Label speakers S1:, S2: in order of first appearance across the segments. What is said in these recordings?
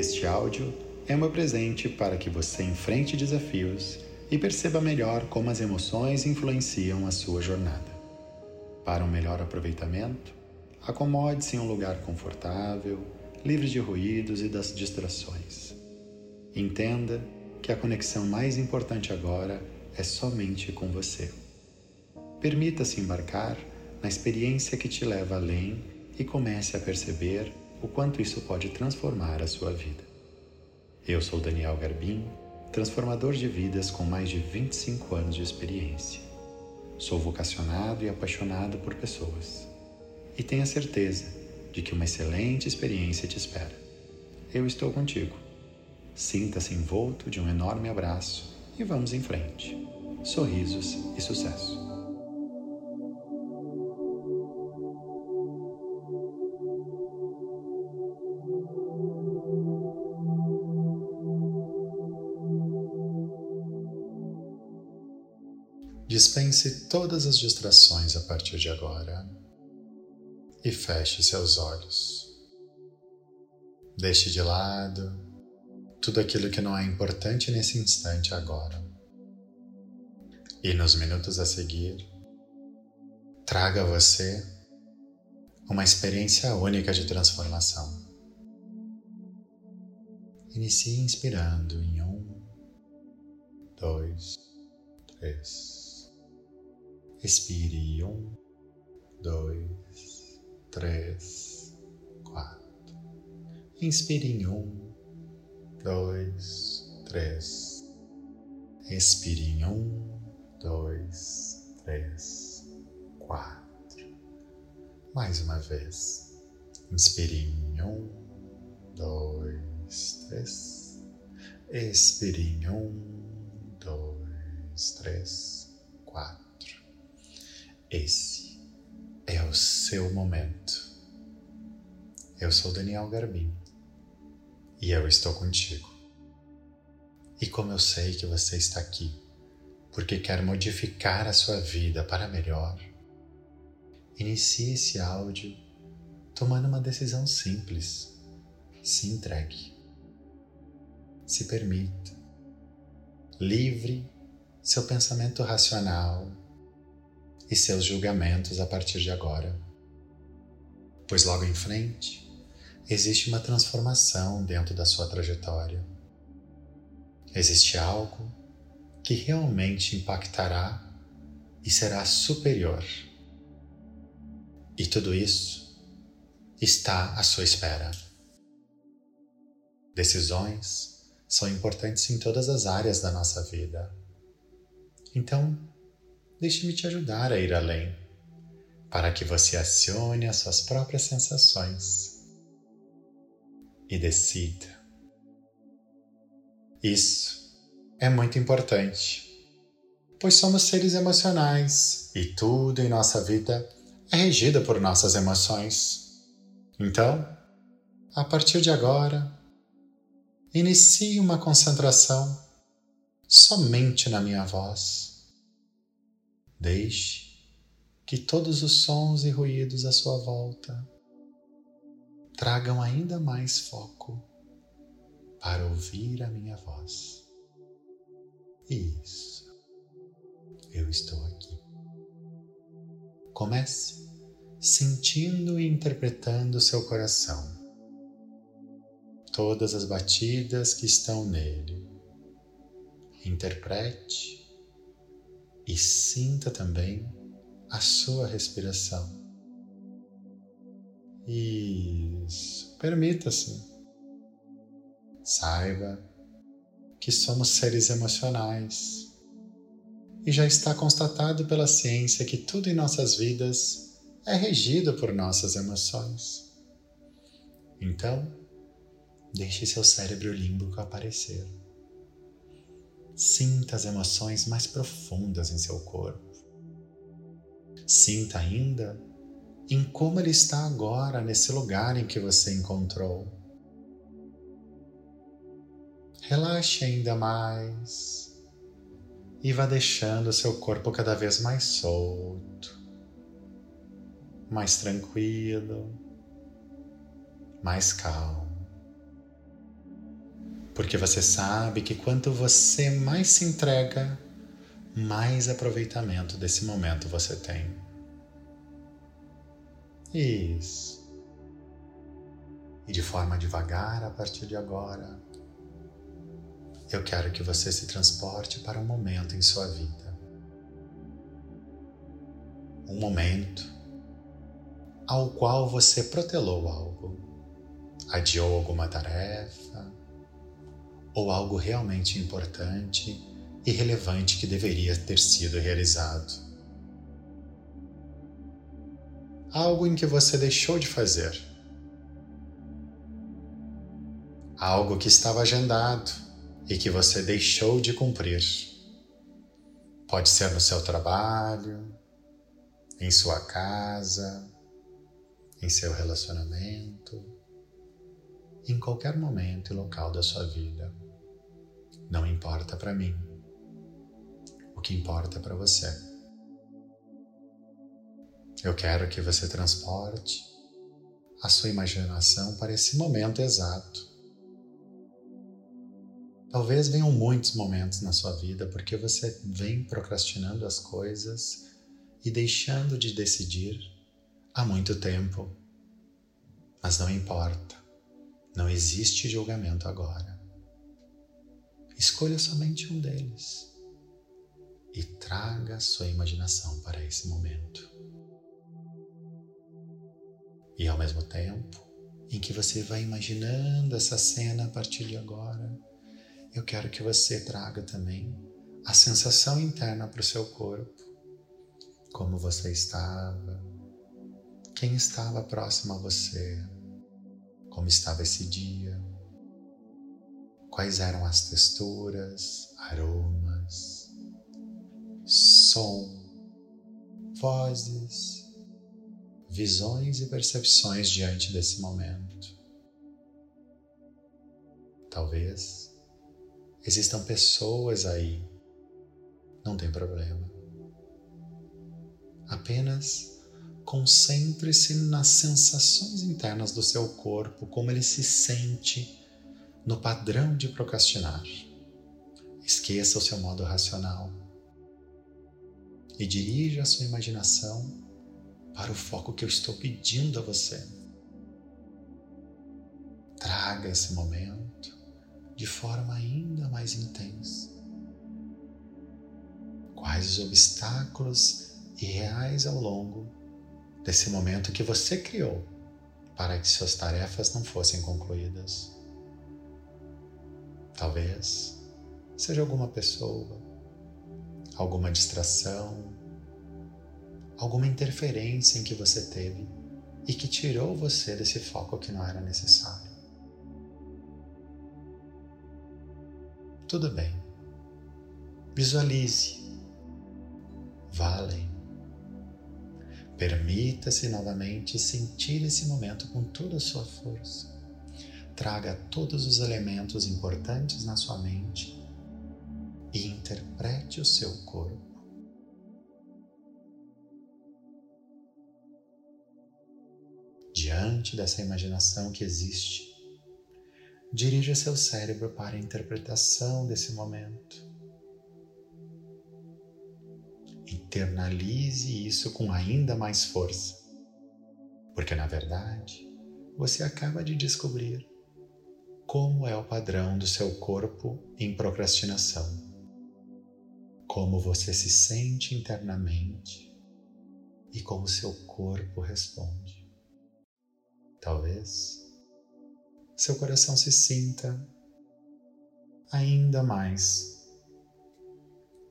S1: Este áudio é meu presente para que você enfrente desafios e perceba melhor como as emoções influenciam a sua jornada. Para um melhor aproveitamento, acomode-se em um lugar confortável, livre de ruídos e das distrações. Entenda que a conexão mais importante agora é somente com você. Permita-se embarcar na experiência que te leva além e comece a perceber o quanto isso pode transformar a sua vida. Eu sou Daniel Garbim, transformador de vidas com mais de 25 anos de experiência. Sou vocacionado e apaixonado por pessoas. E tenha certeza de que uma excelente experiência te espera. Eu estou contigo. Sinta-se envolto de um enorme abraço e vamos em frente. Sorrisos e sucesso. Dispense todas as distrações a partir de agora e feche seus olhos. Deixe de lado tudo aquilo que não é importante nesse instante agora. E nos minutos a seguir, traga a você uma experiência única de transformação. Inicie inspirando em um, dois, três. Expire um, dois, três, quatro. Inspire em um, dois, três. Expire em um, dois, três, quatro. Mais uma vez. Inspire em um, dois, três. Expire em um, dois, três, quatro. Esse é o seu momento. Eu sou Daniel Garbim e eu estou contigo. E como eu sei que você está aqui porque quer modificar a sua vida para melhor, inicie esse áudio tomando uma decisão simples. Se entregue. Se permita. Livre seu pensamento racional e seus julgamentos a partir de agora. Pois logo em frente existe uma transformação dentro da sua trajetória. Existe algo que realmente impactará e será superior. E tudo isso está à sua espera. Decisões são importantes em todas as áreas da nossa vida. Então, deixe-me te ajudar a ir além, para que você acione as suas próprias sensações e decida. Isso é muito importante, pois somos seres emocionais e tudo em nossa vida é regido por nossas emoções. Então, a partir de agora, inicie uma concentração somente na minha voz Deixe que todos os sons e ruídos à sua volta tragam ainda mais foco para ouvir a minha voz. Isso, eu estou aqui. Comece sentindo e interpretando seu coração, todas as batidas que estão nele. Interprete e sinta também a sua respiração. Isso, permita-se. Saiba que somos seres emocionais e já está constatado pela ciência que tudo em nossas vidas é regido por nossas emoções. Então, deixe seu cérebro límbico aparecer. Sinta as emoções mais profundas em seu corpo. Sinta ainda em como ele está agora nesse lugar em que você encontrou. Relaxe ainda mais e vá deixando seu corpo cada vez mais solto, mais tranquilo, mais calmo. Porque você sabe que quanto você mais se entrega, mais aproveitamento desse momento você tem. Isso. E de forma devagar, a partir de agora, eu quero que você se transporte para um momento em sua vida. Um momento ao qual você protelou algo, adiou alguma tarefa ou algo realmente importante e relevante que deveria ter sido realizado. Algo em que você deixou de fazer. Algo que estava agendado e que você deixou de cumprir. Pode ser no seu trabalho, em sua casa, em seu relacionamento, em qualquer momento e local da sua vida. Não importa para mim. O que importa é para você. Eu quero que você transporte a sua imaginação para esse momento exato. Talvez venham muitos momentos na sua vida porque você vem procrastinando as coisas e deixando de decidir há muito tempo. Mas não importa, não existe julgamento agora. Escolha somente um deles e traga sua imaginação para esse momento. E ao mesmo tempo em que você vai imaginando essa cena a partir de agora, eu quero que você traga também a sensação interna para o seu corpo. Como você estava, quem estava próximo a você, como estava esse dia, quais eram as texturas, aromas, som, vozes, visões e percepções diante desse momento. Talvez Existam pessoas aí, não tem problema. Apenas concentre-se nas sensações internas do seu corpo, como ele se sente no padrão de procrastinar. Esqueça o seu modo racional e dirija a sua imaginação para o foco que eu estou pedindo a você. Traga esse momento de forma ainda mais intensa. Quais os obstáculos irreais ao longo desse momento que você criou para que suas tarefas não fossem concluídas? Talvez seja alguma pessoa, alguma distração, alguma interferência em que você teve e que tirou você desse foco que não era necessário. Tudo bem. Visualize. Vá além. Permita-se novamente sentir esse momento com toda a sua força. Traga todos os elementos importantes na sua mente e interprete o seu corpo. Diante dessa imaginação que existe, Dirija seu cérebro para a interpretação desse momento. Internalize isso com ainda mais força, porque na verdade você acaba de descobrir como é o padrão do seu corpo em procrastinação, como você se sente internamente e como seu corpo responde. Talvez seu coração se sinta ainda mais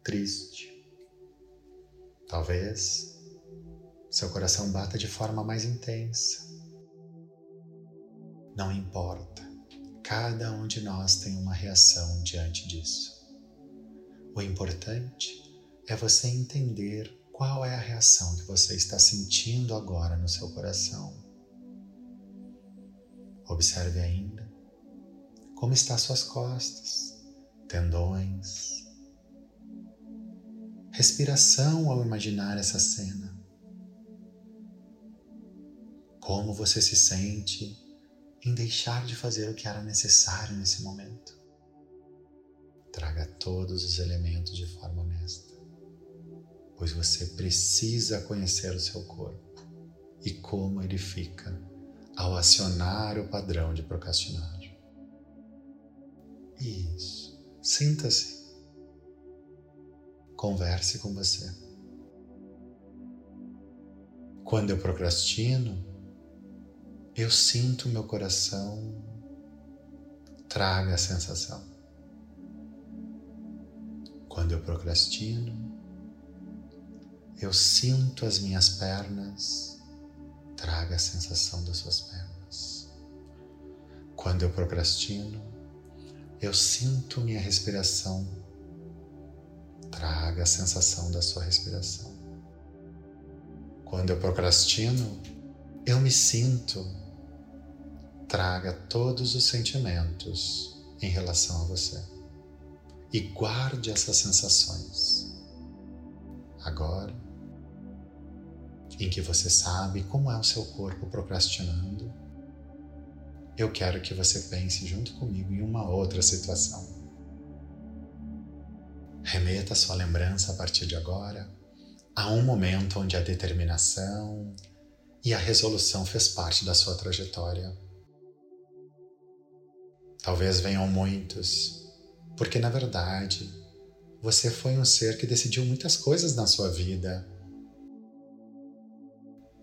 S1: triste. Talvez seu coração bata de forma mais intensa. Não importa, cada um de nós tem uma reação diante disso. O importante é você entender qual é a reação que você está sentindo agora no seu coração. Observe ainda como está suas costas, tendões. Respiração ao imaginar essa cena. Como você se sente em deixar de fazer o que era necessário nesse momento. Traga todos os elementos de forma honesta, pois você precisa conhecer o seu corpo e como ele fica ao acionar o padrão de procrastinar. Isso. Sinta-se. Converse com você. Quando eu procrastino, eu sinto meu coração. Traga a sensação. Quando eu procrastino, eu sinto as minhas pernas. Traga a sensação das suas pernas. Quando eu procrastino, eu sinto minha respiração. Traga a sensação da sua respiração. Quando eu procrastino, eu me sinto. Traga todos os sentimentos em relação a você e guarde essas sensações. Agora, em que você sabe como é o seu corpo procrastinando, eu quero que você pense junto comigo em uma outra situação. Remeta sua lembrança a partir de agora a um momento onde a determinação e a resolução fez parte da sua trajetória. Talvez venham muitos, porque na verdade você foi um ser que decidiu muitas coisas na sua vida.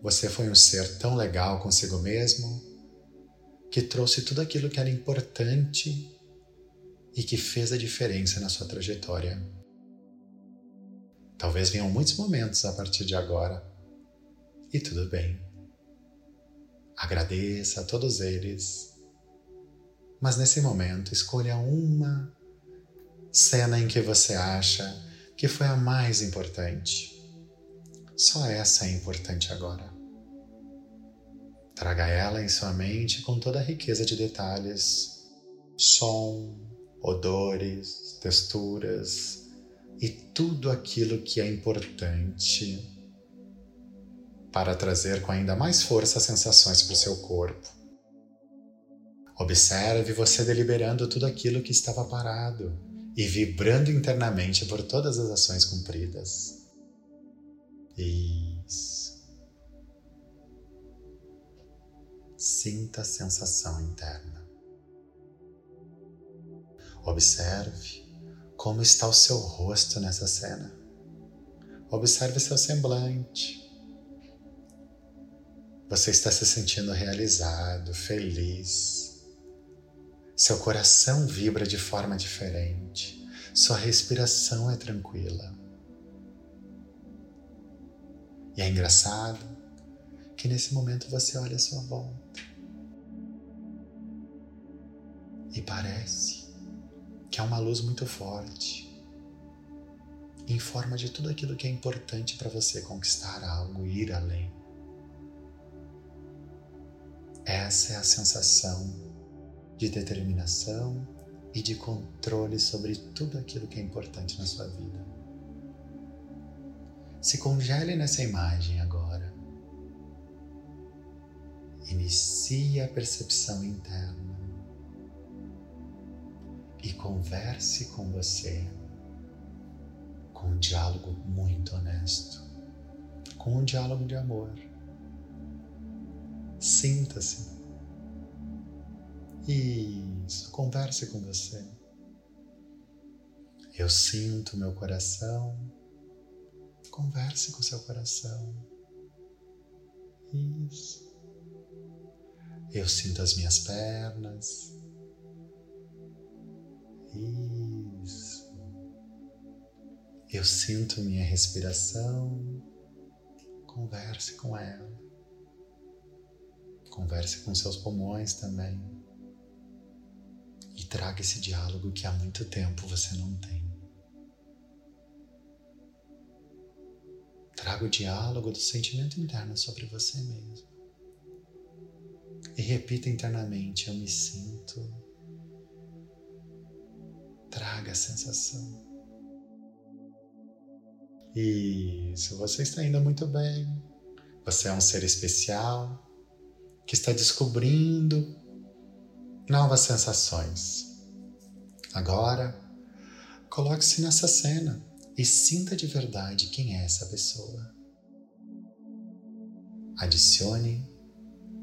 S1: Você foi um ser tão legal consigo mesmo que trouxe tudo aquilo que era importante e que fez a diferença na sua trajetória. Talvez venham muitos momentos a partir de agora, e tudo bem. Agradeça a todos eles, mas nesse momento escolha uma cena em que você acha que foi a mais importante. Só essa é importante agora. Traga ela em sua mente com toda a riqueza de detalhes, som, odores, texturas e tudo aquilo que é importante para trazer com ainda mais força sensações para o seu corpo. Observe você deliberando tudo aquilo que estava parado e vibrando internamente por todas as ações cumpridas. Isso. Sinta a sensação interna. Observe como está o seu rosto nessa cena. Observe seu semblante. Você está se sentindo realizado, feliz. Seu coração vibra de forma diferente. Sua respiração é tranquila. E é engraçado que nesse momento você olha à sua volta e parece que há uma luz muito forte em forma de tudo aquilo que é importante para você conquistar algo ir além. Essa é a sensação de determinação e de controle sobre tudo aquilo que é importante na sua vida. Se congele nessa imagem agora Inicie a percepção interna e converse com você com um diálogo muito honesto, com um diálogo de amor. Sinta-se. Isso, converse com você. Eu sinto meu coração. Converse com seu coração. Isso. Eu sinto as minhas pernas. Isso. Eu sinto minha respiração. Converse com ela. Converse com seus pulmões também. E traga esse diálogo que há muito tempo você não tem. Traga o diálogo do sentimento interno sobre você mesmo e repita internamente: Eu me sinto. Traga a sensação. Isso, você está indo muito bem. Você é um ser especial que está descobrindo novas sensações. Agora, Coloque-se nessa cena e sinta de verdade quem é essa pessoa. Adicione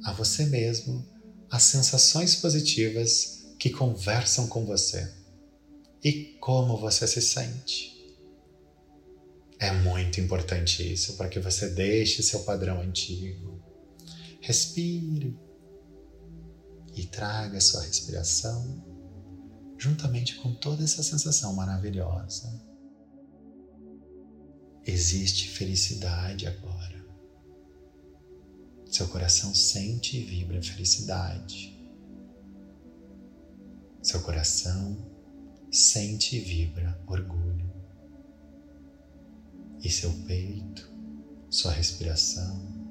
S1: a você mesmo as sensações positivas que conversam com você e como você se sente. É muito importante isso para que você deixe seu padrão antigo. Respire e traga sua respiração juntamente com toda essa sensação maravilhosa. Existe felicidade agora. Seu coração sente e vibra felicidade. Seu coração sente e vibra orgulho. E seu peito, sua respiração,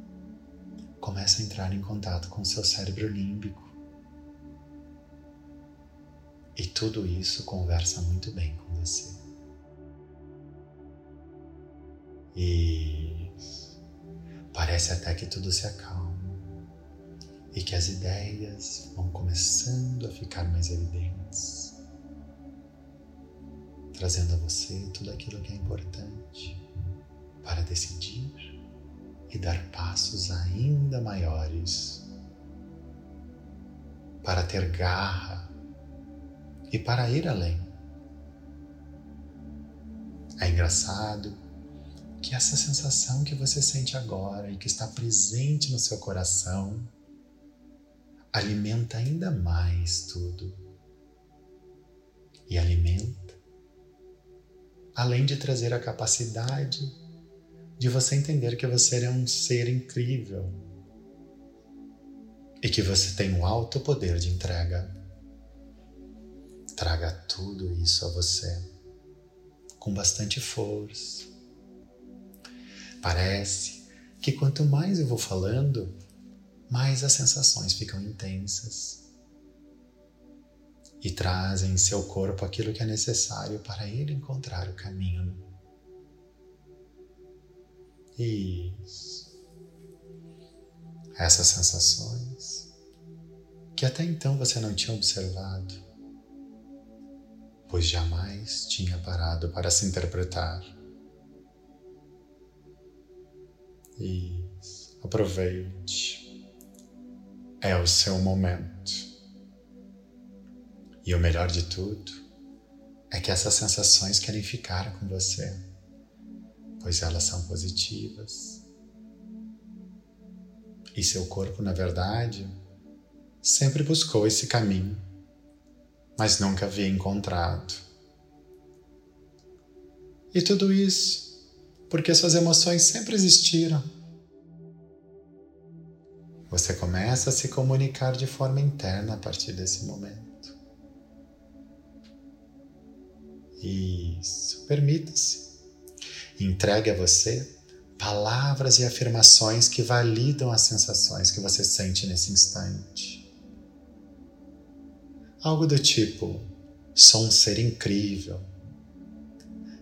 S1: começa a entrar em contato com seu cérebro límbico. E tudo isso conversa muito bem com você. E parece até que tudo se acalma. E que as ideias vão começando a ficar mais evidentes, trazendo a você tudo aquilo que é importante para decidir e dar passos ainda maiores, para ter garra e para ir além. É engraçado que essa sensação que você sente agora e que está presente no seu coração alimenta ainda mais tudo. E alimenta, além de trazer a capacidade de você entender que você é um ser incrível e que você tem um alto poder de entrega traga tudo isso a você com bastante força. Parece que quanto mais eu vou falando, mais as sensações ficam intensas e trazem em seu corpo aquilo que é necessário para ele encontrar o caminho. Isso. Essas sensações que até então você não tinha observado pois jamais tinha parado para se interpretar. Isso, aproveite. É o seu momento. E o melhor de tudo é que essas sensações querem ficar com você, pois elas são positivas. E seu corpo, na verdade, sempre buscou esse caminho mas nunca havia encontrado. E tudo isso porque suas emoções sempre existiram. Você começa a se comunicar de forma interna a partir desse momento. Isso, permita-se. Entregue a você palavras e afirmações que validam as sensações que você sente nesse instante. Algo do tipo: sou um ser incrível.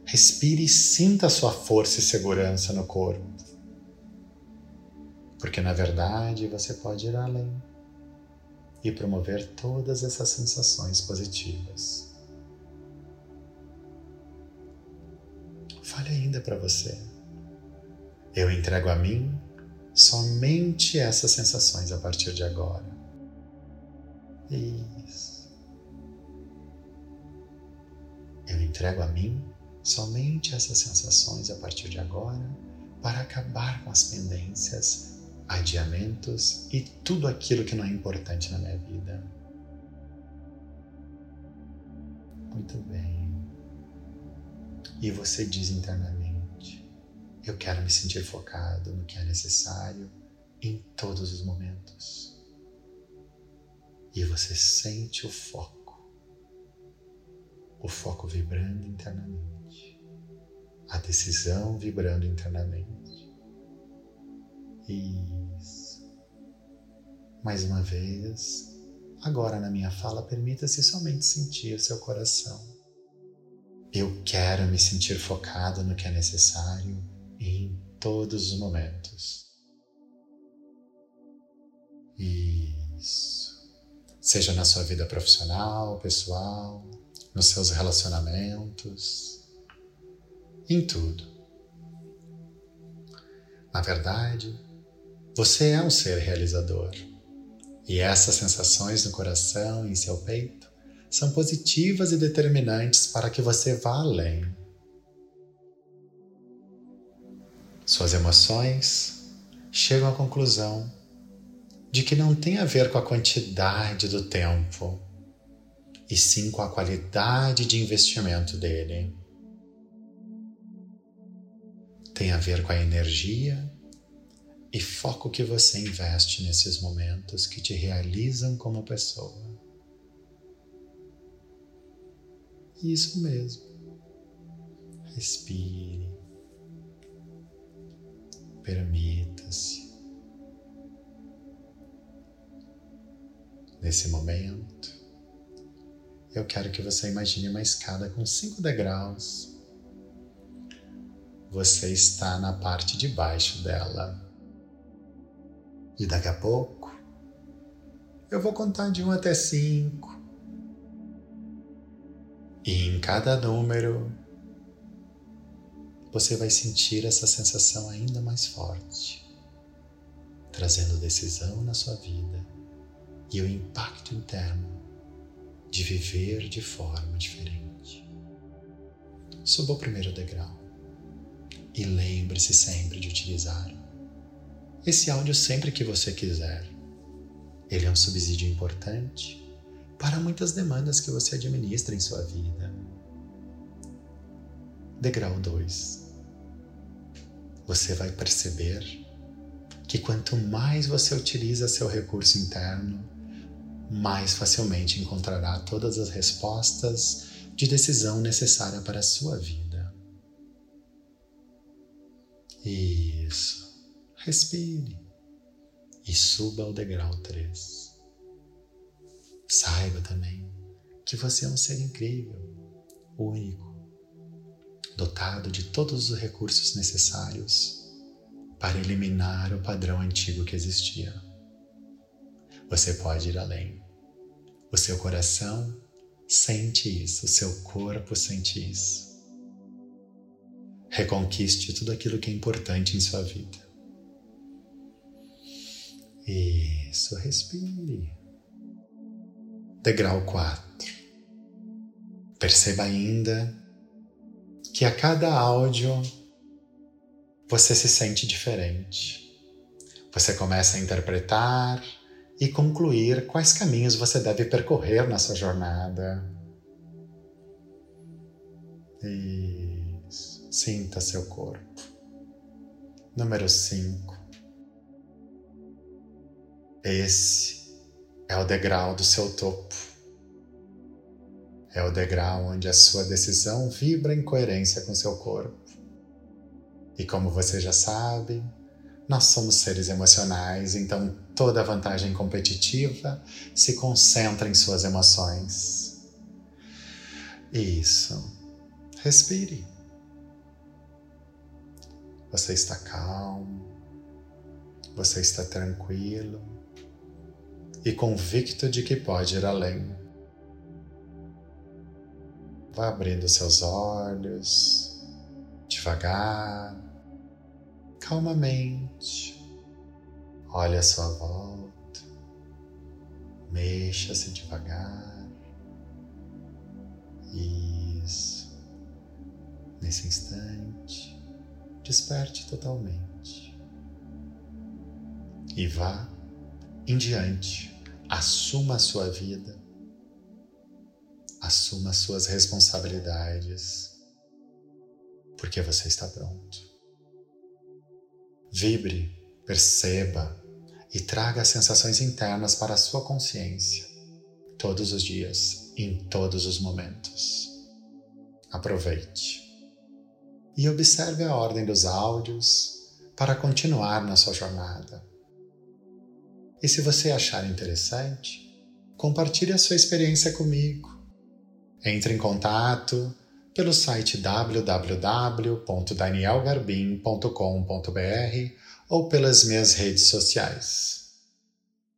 S1: Respire e sinta a sua força e segurança no corpo. Porque na verdade você pode ir além e promover todas essas sensações positivas. Fale ainda para você. Eu entrego a mim somente essas sensações a partir de agora. Isso. Eu entrego a mim somente essas sensações a partir de agora para acabar com as pendências, adiamentos e tudo aquilo que não é importante na minha vida. Muito bem. E você diz internamente: Eu quero me sentir focado no que é necessário em todos os momentos. E você sente o foco o foco vibrando internamente, a decisão vibrando internamente. Isso. Mais uma vez, agora na minha fala, permita-se somente sentir seu coração. Eu quero me sentir focado no que é necessário em todos os momentos. Isso. Seja na sua vida profissional, pessoal, nos seus relacionamentos, em tudo. Na verdade, você é um ser realizador. E essas sensações no coração e em seu peito são positivas e determinantes para que você vá além. Suas emoções chegam à conclusão de que não tem a ver com a quantidade do tempo, e sim com a qualidade de investimento dele. Tem a ver com a energia e foco que você investe nesses momentos que te realizam como pessoa. Isso mesmo. Respire. Permita-se. Nesse momento, eu quero que você imagine uma escada com cinco degraus. Você está na parte de baixo dela. E daqui a pouco, eu vou contar de um até cinco. E em cada número, você vai sentir essa sensação ainda mais forte, trazendo decisão na sua vida e o impacto interno de viver de forma diferente. Suba o primeiro degrau e lembre-se sempre de utilizar esse áudio sempre que você quiser. Ele é um subsídio importante para muitas demandas que você administra em sua vida. Degrau 2. Você vai perceber que quanto mais você utiliza seu recurso interno, mais facilmente encontrará todas as respostas de decisão necessária para a sua vida. Isso. Respire e suba ao degrau 3. Saiba também que você é um ser incrível, único, dotado de todos os recursos necessários para eliminar o padrão antigo que existia. Você pode ir além. O seu coração sente isso, o seu corpo sente isso. Reconquiste tudo aquilo que é importante em sua vida. Isso, respire. Degrau 4. Perceba ainda que a cada áudio você se sente diferente. Você começa a interpretar e concluir quais caminhos você deve percorrer na sua jornada. Isso. Sinta seu corpo. Número 5. Esse é o degrau do seu topo. É o degrau onde a sua decisão vibra em coerência com seu corpo. E como você já sabe, nós somos seres emocionais, então toda vantagem competitiva se concentra em suas emoções. Isso. Respire. Você está calmo, você está tranquilo e convicto de que pode ir além. Vá abrindo seus olhos, devagar, calmamente. Olhe à sua volta, mexa-se devagar. Isso. Nesse instante, desperte totalmente e vá em diante Assuma a sua vida. Assuma as suas responsabilidades. Porque você está pronto. Vibre, perceba e traga as sensações internas para a sua consciência, todos os dias, em todos os momentos. Aproveite e observe a ordem dos áudios para continuar na sua jornada. E se você achar interessante, compartilhe a sua experiência comigo. Entre em contato pelo site www.danielgarbim.com.br ou pelas minhas redes sociais.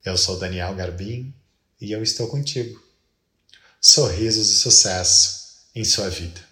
S1: Eu sou Daniel Garbim e eu estou contigo. sorrisos e sucesso em sua vida.